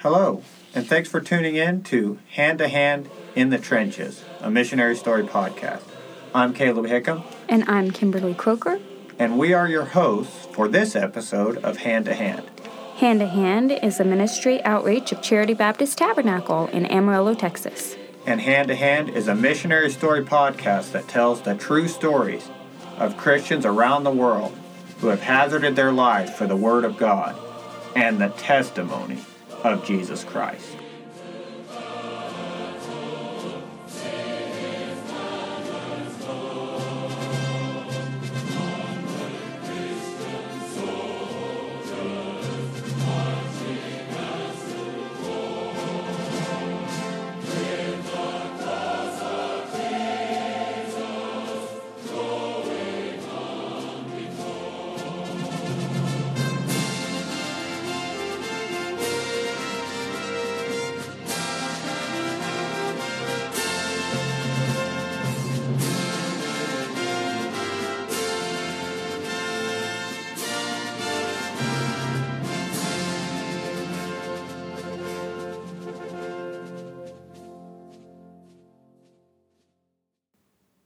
Hello, and thanks for tuning in to Hand to Hand in the Trenches, a missionary story podcast. I'm Caleb Hickam, And I'm Kimberly Croker. And we are your hosts for this episode of Hand to Hand. Hand to Hand is a ministry outreach of Charity Baptist Tabernacle in Amarillo, Texas. And Hand to Hand is a missionary story podcast that tells the true stories of Christians around the world who have hazarded their lives for the Word of God and the testimony of Jesus Christ.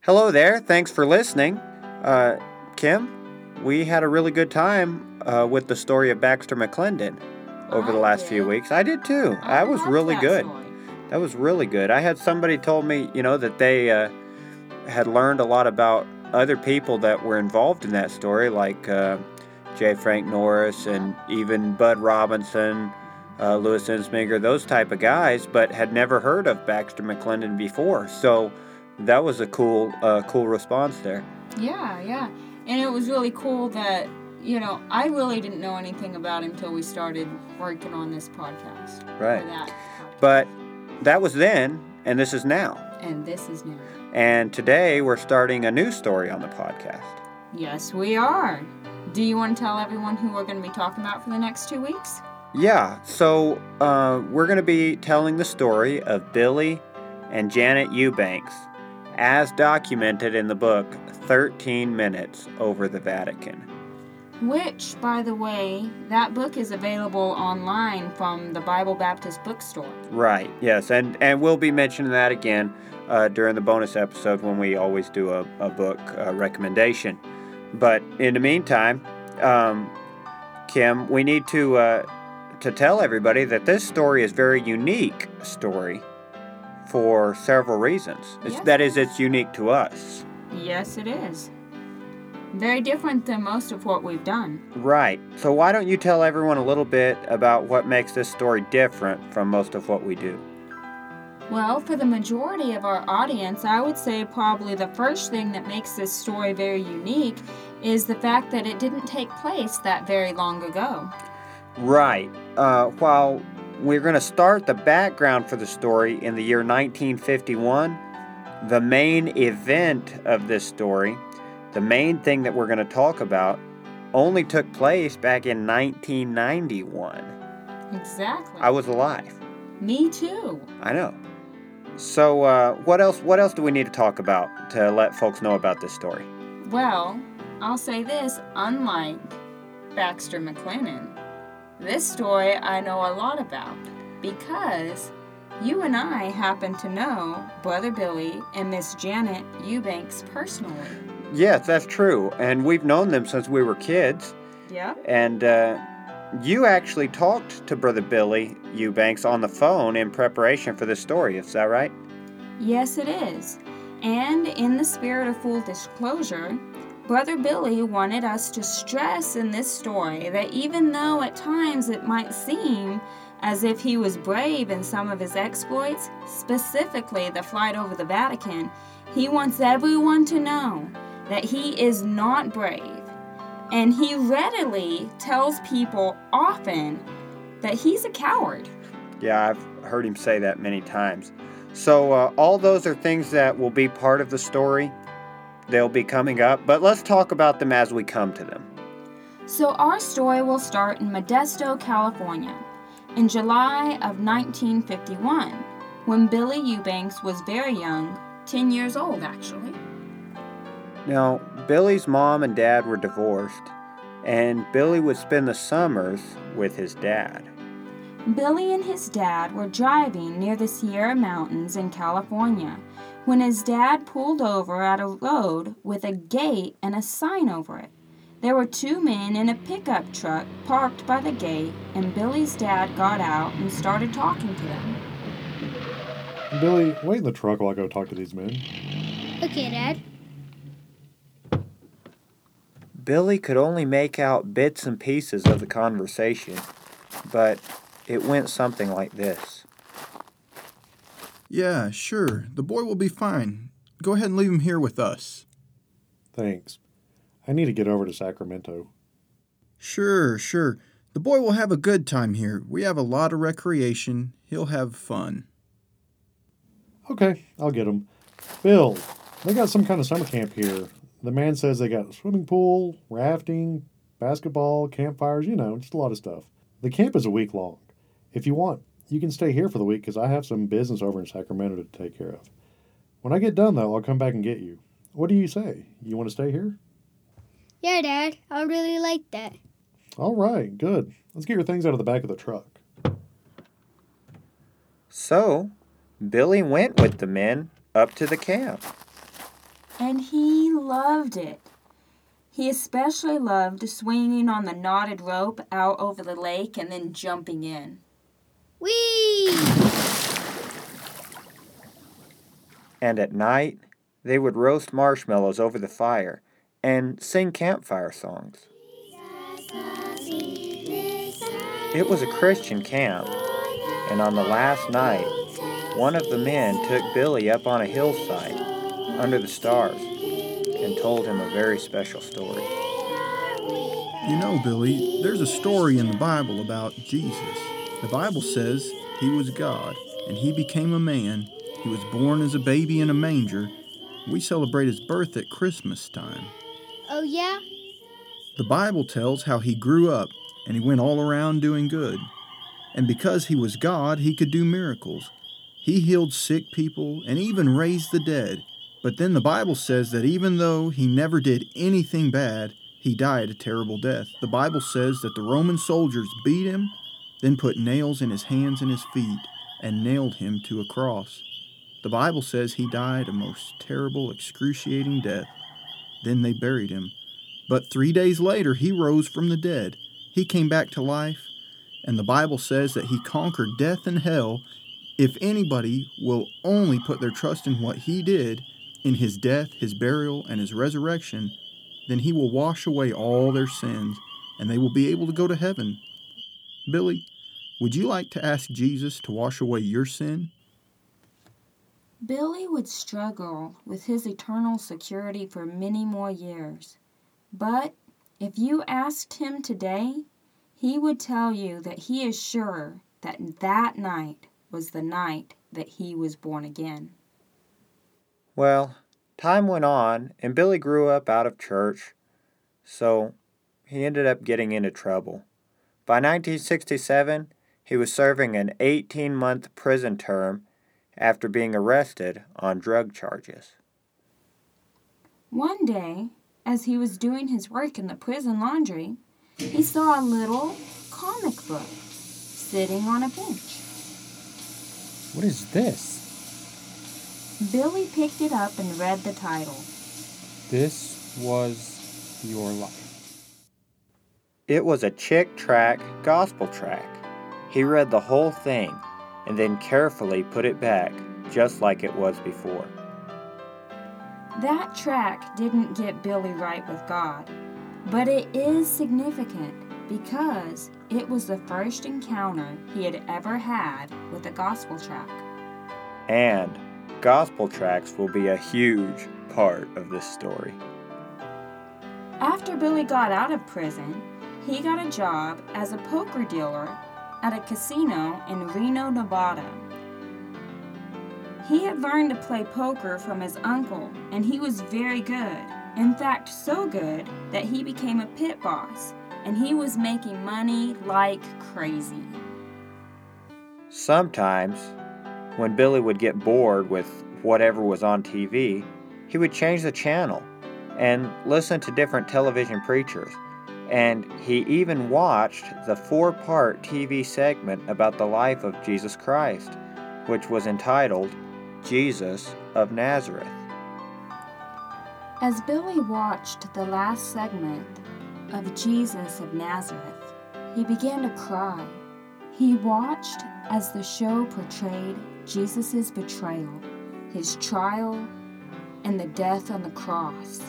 Hello there. Thanks for listening. Uh, Kim, we had a really good time uh, with the story of Baxter McClendon over the I last few weeks. I did too. I was really that good. story. That was really good. I had somebody told me, you know, that they uh, had learned a lot about other people that were involved in that story, like uh, J. Frank Norris and even Bud Robinson, uh, Louis Entzminger, those type of guys, but had never heard of Baxter McClendon before. So that was a cool, uh, cool response there. Yeah, yeah. And it was really cool that, you know, I really didn't know anything about him until we started working on this podcast. Right. That. But that was then, and this is now. And this is now. And today we're starting a new story on the podcast. Yes, we are. Do you want to tell everyone who we're going to be talking about for the next two weeks? Yeah, so uh, we're going to be telling the story of Billy and Janet Eubanks as documented in the book 13 Minutes Over the Vatican. Which, by the way, that book is available online from the Bible Baptist Bookstore. Right, yes, and, and we'll be mentioning that again uh, during the bonus episode when we always do a, a book uh, recommendation. But in the meantime, um, Kim, we need to uh, to tell everybody that this story is very unique story for several reasons. It's, Yes. That is, it's unique to us. Yes, it is. Very different than most of what we've done. Right. So why don't you tell everyone a little bit about what makes this story different from most of what we do? Well, for the majority of our audience, I would say probably the first thing that makes this story very unique is the fact that it didn't take place that very long ago. Right. Uh, while we're going to start the background for the story in the year 1951, the main event of this story, the main thing that we're going to talk about, only took place back in 1991. Exactly. I was alive. Me too. I know. So, uh, what else? What else do we need to talk about to let folks know about this story? Well, I'll say this unlike Baxter McClendon, this story I know a lot about because you and I happen to know Brother Billy and Miss Janet Eubanks personally. Yes, that's true, and we've known them since we were kids. Yeah? And uh, you actually talked to Brother Billy Eubanks on the phone in preparation for this story. Is that right? Yes, it is. And in the spirit of full disclosure, Brother Billy wanted us to stress in this story that even though at times it might seem as if he was brave in some of his exploits, specifically the flight over the Vatican, he wants everyone to know that he is not brave. And he readily tells people often that he's a coward. Yeah, I've heard him say that many times. So, uh, all those are things that will be part of the story. They'll be coming up, but let's talk about them as we come to them. So, our story will start in Modesto, California, in July of 1951, when Billy Eubanks was very young, 10 years old actually. Now, Billy's mom and dad were divorced, and Billy would spend the summers with his dad. Billy and his dad were driving near the Sierra Mountains in California when his dad pulled over at a road with a gate and a sign over it. There were two men in a pickup truck parked by the gate, and Billy's dad got out and started talking to them. Billy, wait in the truck while I go talk to these men. Okay, Dad. Billy could only make out bits and pieces of the conversation, but it went something like this. Yeah, sure. The boy will be fine. Go ahead and leave him here with us. Thanks. I need to get over to Sacramento. Sure, sure. The boy will have a good time here. We have a lot of recreation. He'll have fun. Okay, I'll get him. Bill, they got some kind of summer camp here. The man says they got a swimming pool, rafting, basketball, campfires, you know, just a lot of stuff. The camp is a week long. If you want, you can stay here for the week because I have some business over in Sacramento to take care of. When I get done, though, I'll come back and get you. What do you say? You want to stay here? Yeah, Dad. I really like that. All right, good. Let's get your things out of the back of the truck. So, Billy went with the men up to the camp. And he loved it. He especially loved swinging on the knotted rope out over the lake and then jumping in. Whee! And at night, they would roast marshmallows over the fire and sing campfire songs. It was a Christian camp, and on the last night, one of the men took Billy up on a hillside under the stars and told him a very special story. You know, Billy, there's a story in the Bible about Jesus. The Bible says he was God and he became a man. He was born as a baby in a manger. We celebrate his birth at Christmas time. Oh, yeah? The Bible tells how he grew up and he went all around doing good. And because he was God, he could do miracles. He healed sick people and even raised the dead. But then the Bible says that even though he never did anything bad, he died a terrible death. The Bible says that the Roman soldiers beat him, then put nails in his hands and his feet, and nailed him to a cross. The Bible says he died a most terrible, excruciating death. Then they buried him. But three days later, he rose from the dead. He came back to life, and the Bible says that he conquered death and hell. If anybody will only put their trust in what he did, in his death, his burial, and his resurrection, then he will wash away all their sins, and they will be able to go to heaven. Billy, would you like to ask Jesus to wash away your sin? Billy would struggle with his eternal security for many more years. But if you asked him today, he would tell you that he is sure that that night was the night that he was born again. Well, time went on, and Billy grew up out of church, so he ended up getting into trouble. By 1967, he was serving an 18 month prison term after being arrested on drug charges. One day, as he was doing his work in the prison laundry, he saw a little comic book sitting on a bench. What is this? Billy picked it up and read the title. This was your life. It was a Chick tract gospel tract. He read the whole thing and then carefully put it back just like it was before. That tract didn't get Billy right with God, but it is significant because it was the first encounter he had ever had with a gospel tract. And gospel tracts will be a huge part of this story. After Billy got out of prison, he got a job as a poker dealer at a casino in Reno, Nevada. He had learned to play poker from his uncle, and he was very good. In fact, so good that he became a pit boss and he was making money like crazy. Sometimes, when Billy would get bored with whatever was on TV, he would change the channel and listen to different television preachers. And he even watched the four part TV segment about the life of Jesus Christ, which was entitled Jesus of Nazareth. As Billy watched the last segment of Jesus of Nazareth, he began to cry. He watched as the show portrayed Jesus' betrayal, his trial, and the death on the cross.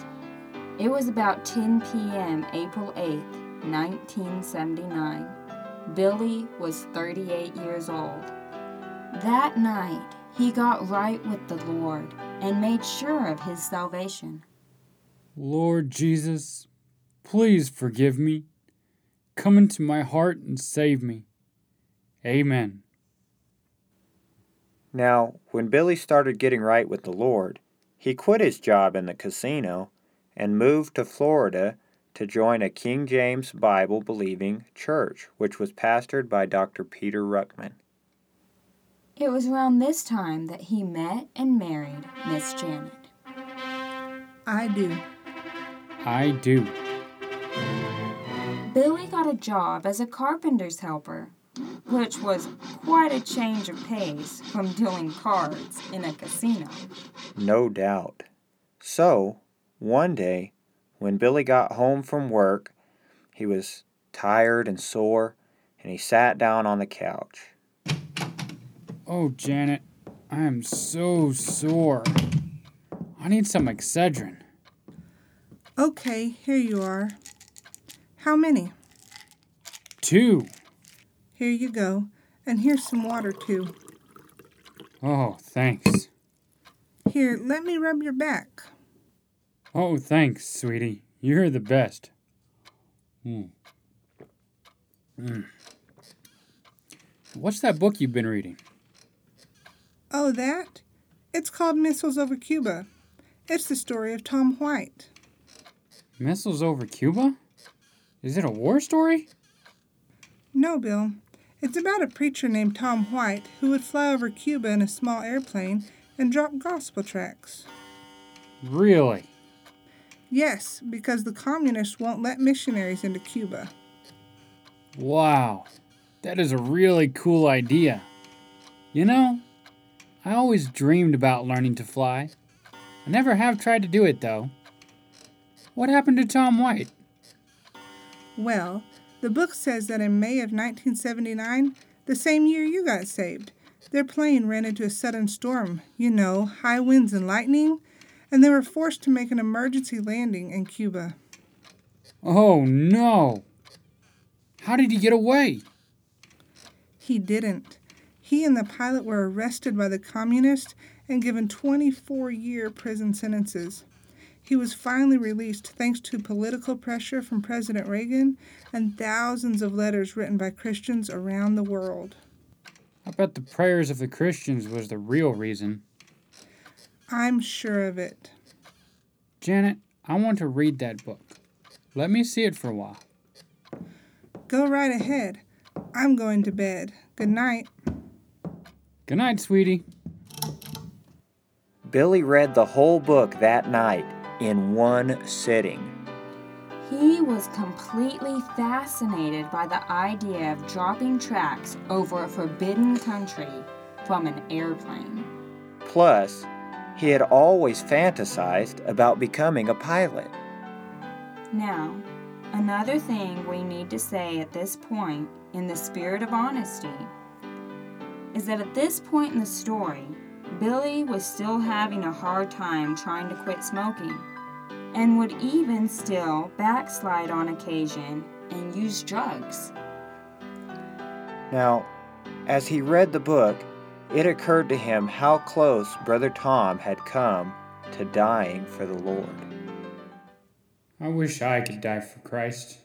It was about 10 p.m., April 8, 1979. Billy was 38 years old. That night, he got right with the Lord and made sure of his salvation. Lord Jesus, please forgive me. Come into my heart and save me. Amen. Now, when Billy started getting right with the Lord, he quit his job in the casino and moved to Florida to join a King James Bible believing church, which was pastored by Dr. Peter Ruckman. It was around this time that he met and married Miss Janet. I do. I do. Billy got a job as a carpenter's helper, which was quite a change of pace from dealing cards in a casino. No doubt. So, one day, when Billy got home from work, he was tired and sore, and he sat down on the couch. Oh, Janet, I am so sore. I need some Excedrin. Okay, here you are. How many? Two. Here you go. And here's some water, too. Oh, thanks. Here, let me rub your back. Oh, thanks, sweetie. You're the best. Mm. Mm. What's that book you've been reading? Oh, that? It's called Missiles Over Cuba. It's the story of Tom White. Missiles over Cuba? Is it a war story? No, Bill. It's about a preacher named Tom White who would fly over Cuba in a small airplane and drop gospel tracts. Really? Yes, because the communists won't let missionaries into Cuba. Wow. That is a really cool idea. You know, I always dreamed about learning to fly. I never have tried to do it, though. What happened to Tom White? Well, the book says that in May of 1979, the same year you got saved, their plane ran into a sudden storm, you know, high winds and lightning, and they were forced to make an emergency landing in Cuba. Oh, no. How did he get away? He didn't. He and the pilot were arrested by the communists and given 24 year prison sentences. He was finally released thanks to political pressure from President Reagan and thousands of letters written by Christians around the world. I bet the prayers of the Christians was the real reason. I'm sure of it. Janet, I want to read that book. Let me see it for a while. Go right ahead. I'm going to bed. Good night. Good night, sweetie. Billy read the whole book that night in one sitting. He was completely fascinated by the idea of dropping tracts over a forbidden country from an airplane. Plus, he had always fantasized about becoming a pilot. Now, another thing we need to say at this point, in the spirit of honesty, is that at this point in the story, Billy was still having a hard time trying to quit smoking and would even still backslide on occasion and use drugs. Now, as he read the book, it occurred to him how close Brother Tom had come to dying for the Lord. I wish I could die for Christ.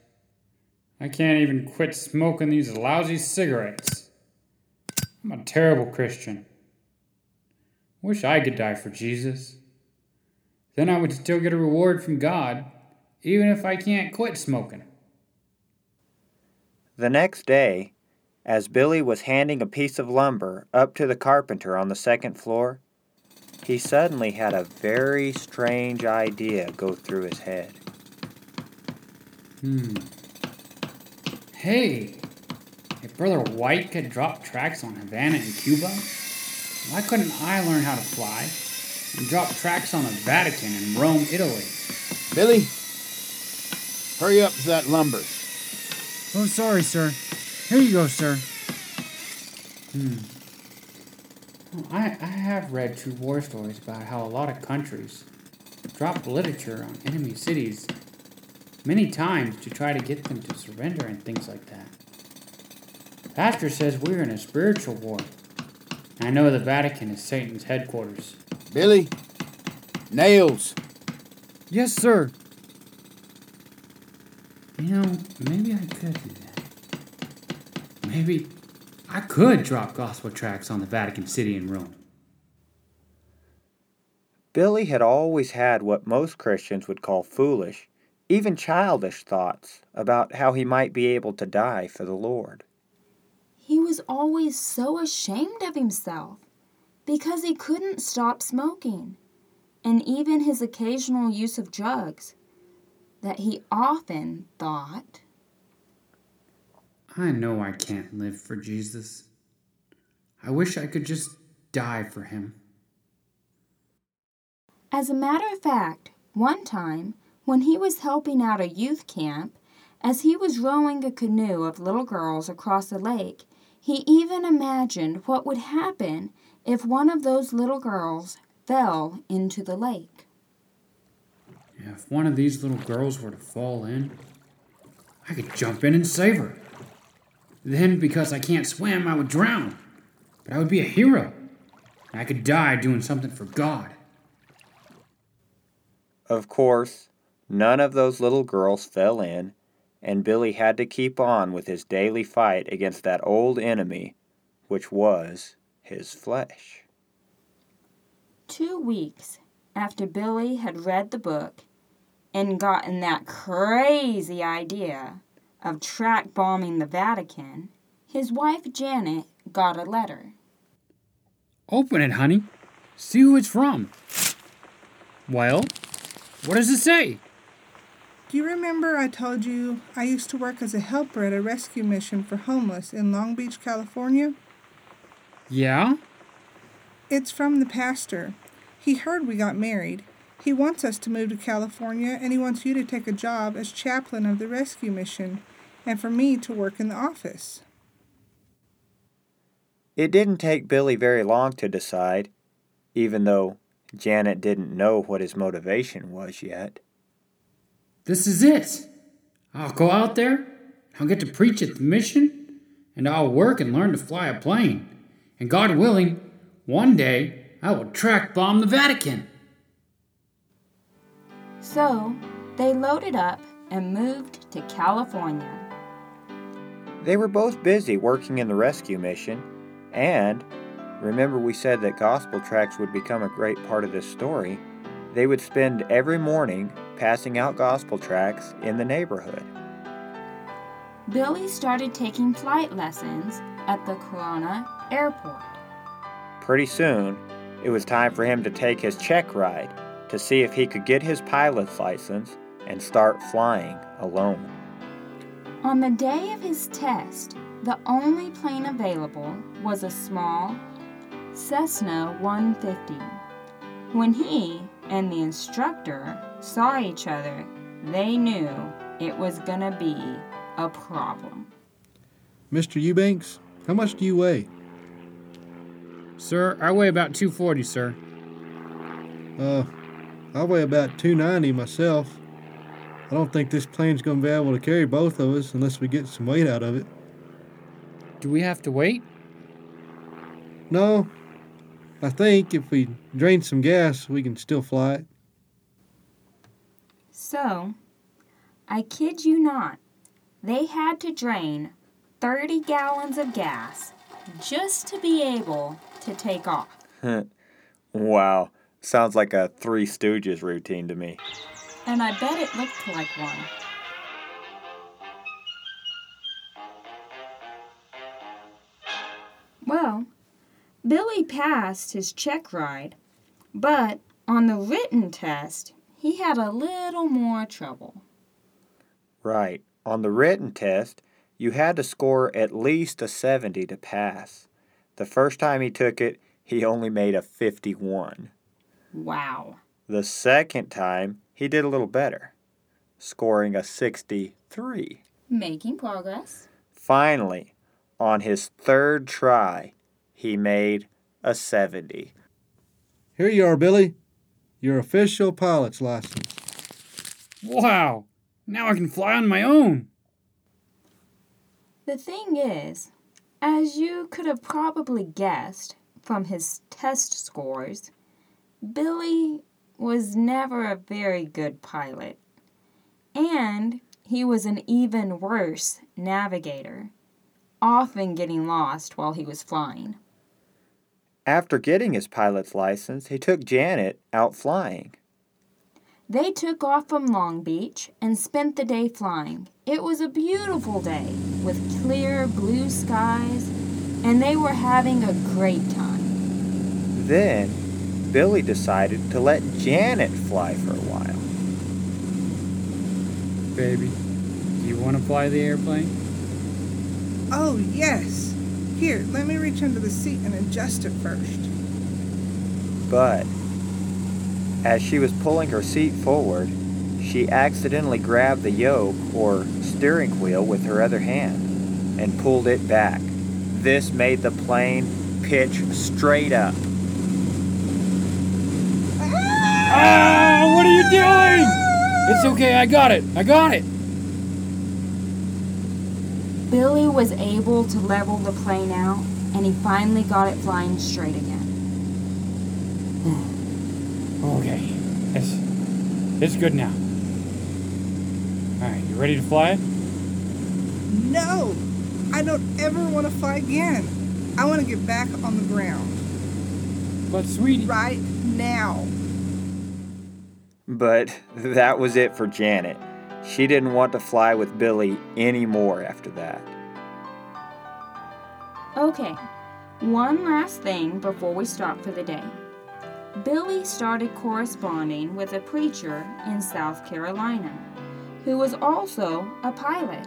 I can't even quit smoking these lousy cigarettes. I'm a terrible Christian. Wish I could die for Jesus. Then I would still get a reward from God, even if I can't quit smoking. The next day, as Billy was handing a piece of lumber up to the carpenter on the second floor, he suddenly had a very strange idea go through his head. Hmm. Hey, if Brother White could drop tracts on Havana and Cuba, why couldn't I learn how to fly and drop tracts on the Vatican and Rome, Italy? Billy, hurry up with that lumber. Oh, sorry, sir. Here you go, sir. Hmm. Well, I, I have read true war stories about how a lot of countries drop literature on enemy cities many times to try to get them to surrender and things like that. Pastor says we're in a spiritual war. I know the Vatican is Satan's headquarters. Billy, nails. Yes, sir. You know, maybe I could do that. Maybe I could drop gospel tracks on the Vatican City in Rome. Billy had always had what most Christians would call foolish, even childish thoughts about how he might be able to die for the Lord. He was always so ashamed of himself because he couldn't stop smoking, and even his occasional use of drugs, that he often thought, I know I can't live for Jesus. I wish I could just die for him. As a matter of fact, one time, when he was helping out a youth camp, as he was rowing a canoe of little girls across a lake, he even imagined what would happen if one of those little girls fell into the lake. If one of these little girls were to fall in, I could jump in and save her. Then, because I can't swim, I would drown. But I would be a hero. And I could die doing something for God. Of course, none of those little girls fell in, and Billy had to keep on with his daily fight against that old enemy, which was his flesh. Two weeks after Billy had read the book and gotten that crazy idea of tract bombing the Vatican, his wife Janet got a letter. Open it, honey. See who it's from. Well, what does it say? Do you remember I told you I used to work as a helper at a rescue mission for homeless in Long Beach, California? Yeah? It's from the pastor. He heard we got married. He wants us to move to California and he wants you to take a job as chaplain of the rescue mission and for me to work in the office. It didn't take Billy very long to decide, even though Janet didn't know what his motivation was yet. This is it. I'll go out there, I'll get to preach at the mission, and I'll work and learn to fly a plane. And God willing, one day I will tract bomb the Vatican. So they loaded up and moved to California. They were both busy working in the rescue mission, and remember we said that gospel tracts would become a great part of this story. They would spend every morning passing out gospel tracts in the neighborhood. Billy started taking flight lessons at the Corona airport. Pretty soon, it was time for him to take his check ride to see if he could get his pilot's license and start flying alone. On the day of his test, the only plane available was a small Cessna 150. When he and the instructor saw each other, they knew it was gonna be a problem. Mr. Eubanks, how much do you weigh? Sir, I weigh about 240, sir. Uh, I weigh about 290 myself. I don't think this plane's going to be able to carry both of us unless we get some weight out of it. Do we have to wait? No, I think if we drain some gas, we can still fly it. So, I kid you not, they had to drain 30 gallons of gas just to be able to take off. wow, sounds like a Three Stooges routine to me. And I bet it looked like one. Well, Billy passed his check ride, but on the written test, he had a little more trouble. Right. On the written test, you had to score at least a 70 to pass. The first time he took it, he only made a 51. Wow. The second time, he did a little better, scoring a 63. Making progress. Finally, on his third try, he made a 70. Here you are, Billy. Your official pilot's license. Wow! Now I can fly on my own. The thing is, as you could have probably guessed from his test scores, Billy was never a very good pilot. And he was an even worse navigator, often getting lost while he was flying. After getting his pilot's license, he took Janet out flying. They took off from Long Beach and spent the day flying. It was a beautiful day with clear blue skies, and they were having a great time. Then, Billy decided to let Janet fly for a while. Baby, do you want to fly the airplane? Oh, yes. Here, let me reach under the seat and adjust it first. But, as she was pulling her seat forward, she accidentally grabbed the yoke or steering wheel with her other hand and pulled it back. This made the plane pitch straight up. Ah! What are you doing? It's okay, I got it. I got it. Billy was able to level the plane out, and he finally got it flying straight again. Okay, it's it's good now. All right, you ready to fly it? No! I don't ever want to fly again. I want to get back on the ground. But sweetie, Right now. But that was it for Janet. She didn't want to fly with Billy anymore after that. Okay, one last thing before we stop for the day. Billy started corresponding with a preacher in South Carolina who was also a pilot.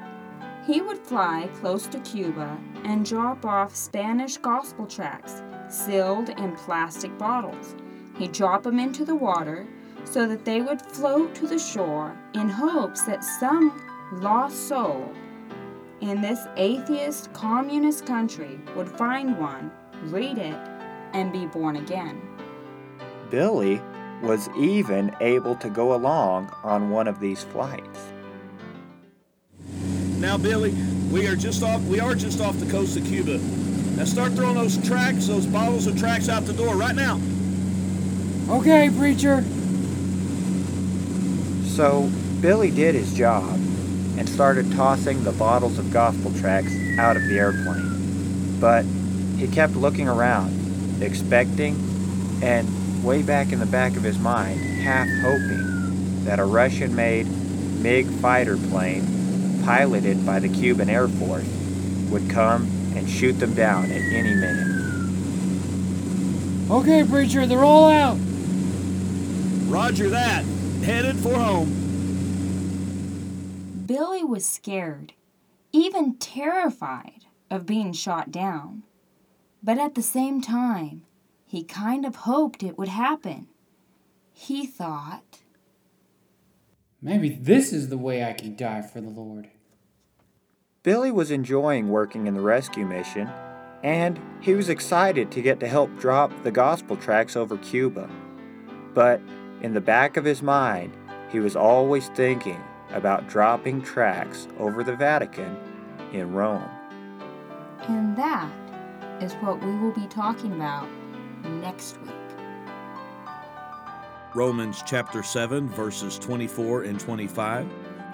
He would fly close to Cuba and drop off Spanish gospel tracts sealed in plastic bottles. He'd drop them into the water so that they would float to the shore in hopes that some lost soul in this atheist communist country would find one, read it, and be born again. Billy was even able to go along on one of these flights. Now, Billy, we are just off. We are just off the coast of Cuba. Now, start throwing those tracts, those bottles of tracts out the door right now. okay, preacher. So Billy did his job and started tossing the bottles of gospel tracts out of the airplane. But he kept looking around, expecting, and way back in the back of his mind, half hoping that a Russian made MiG fighter plane, piloted by the Cuban Air Force, would come and shoot them down at any minute. Okay, preacher, they're all out. Roger that. Headed for home. Billy was scared, even terrified of being shot down. But at the same time, he kind of hoped it would happen. He thought, Maybe this is the way I can die for the Lord. Billy was enjoying working in the rescue mission, and he was excited to get to help drop the gospel tracts over Cuba. But in the back of his mind, he was always thinking about dropping tracts over the Vatican in Rome. and that is what we will be talking about next week. Romans chapter 7, verses 24 and 25.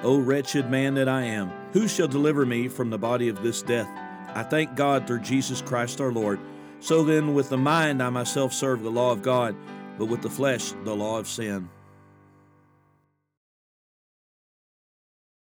O wretched man that I am, who shall deliver me from the body of this death? I thank God through Jesus Christ our Lord. So then, with the mind I myself serve the law of God, but with the flesh the law of sin.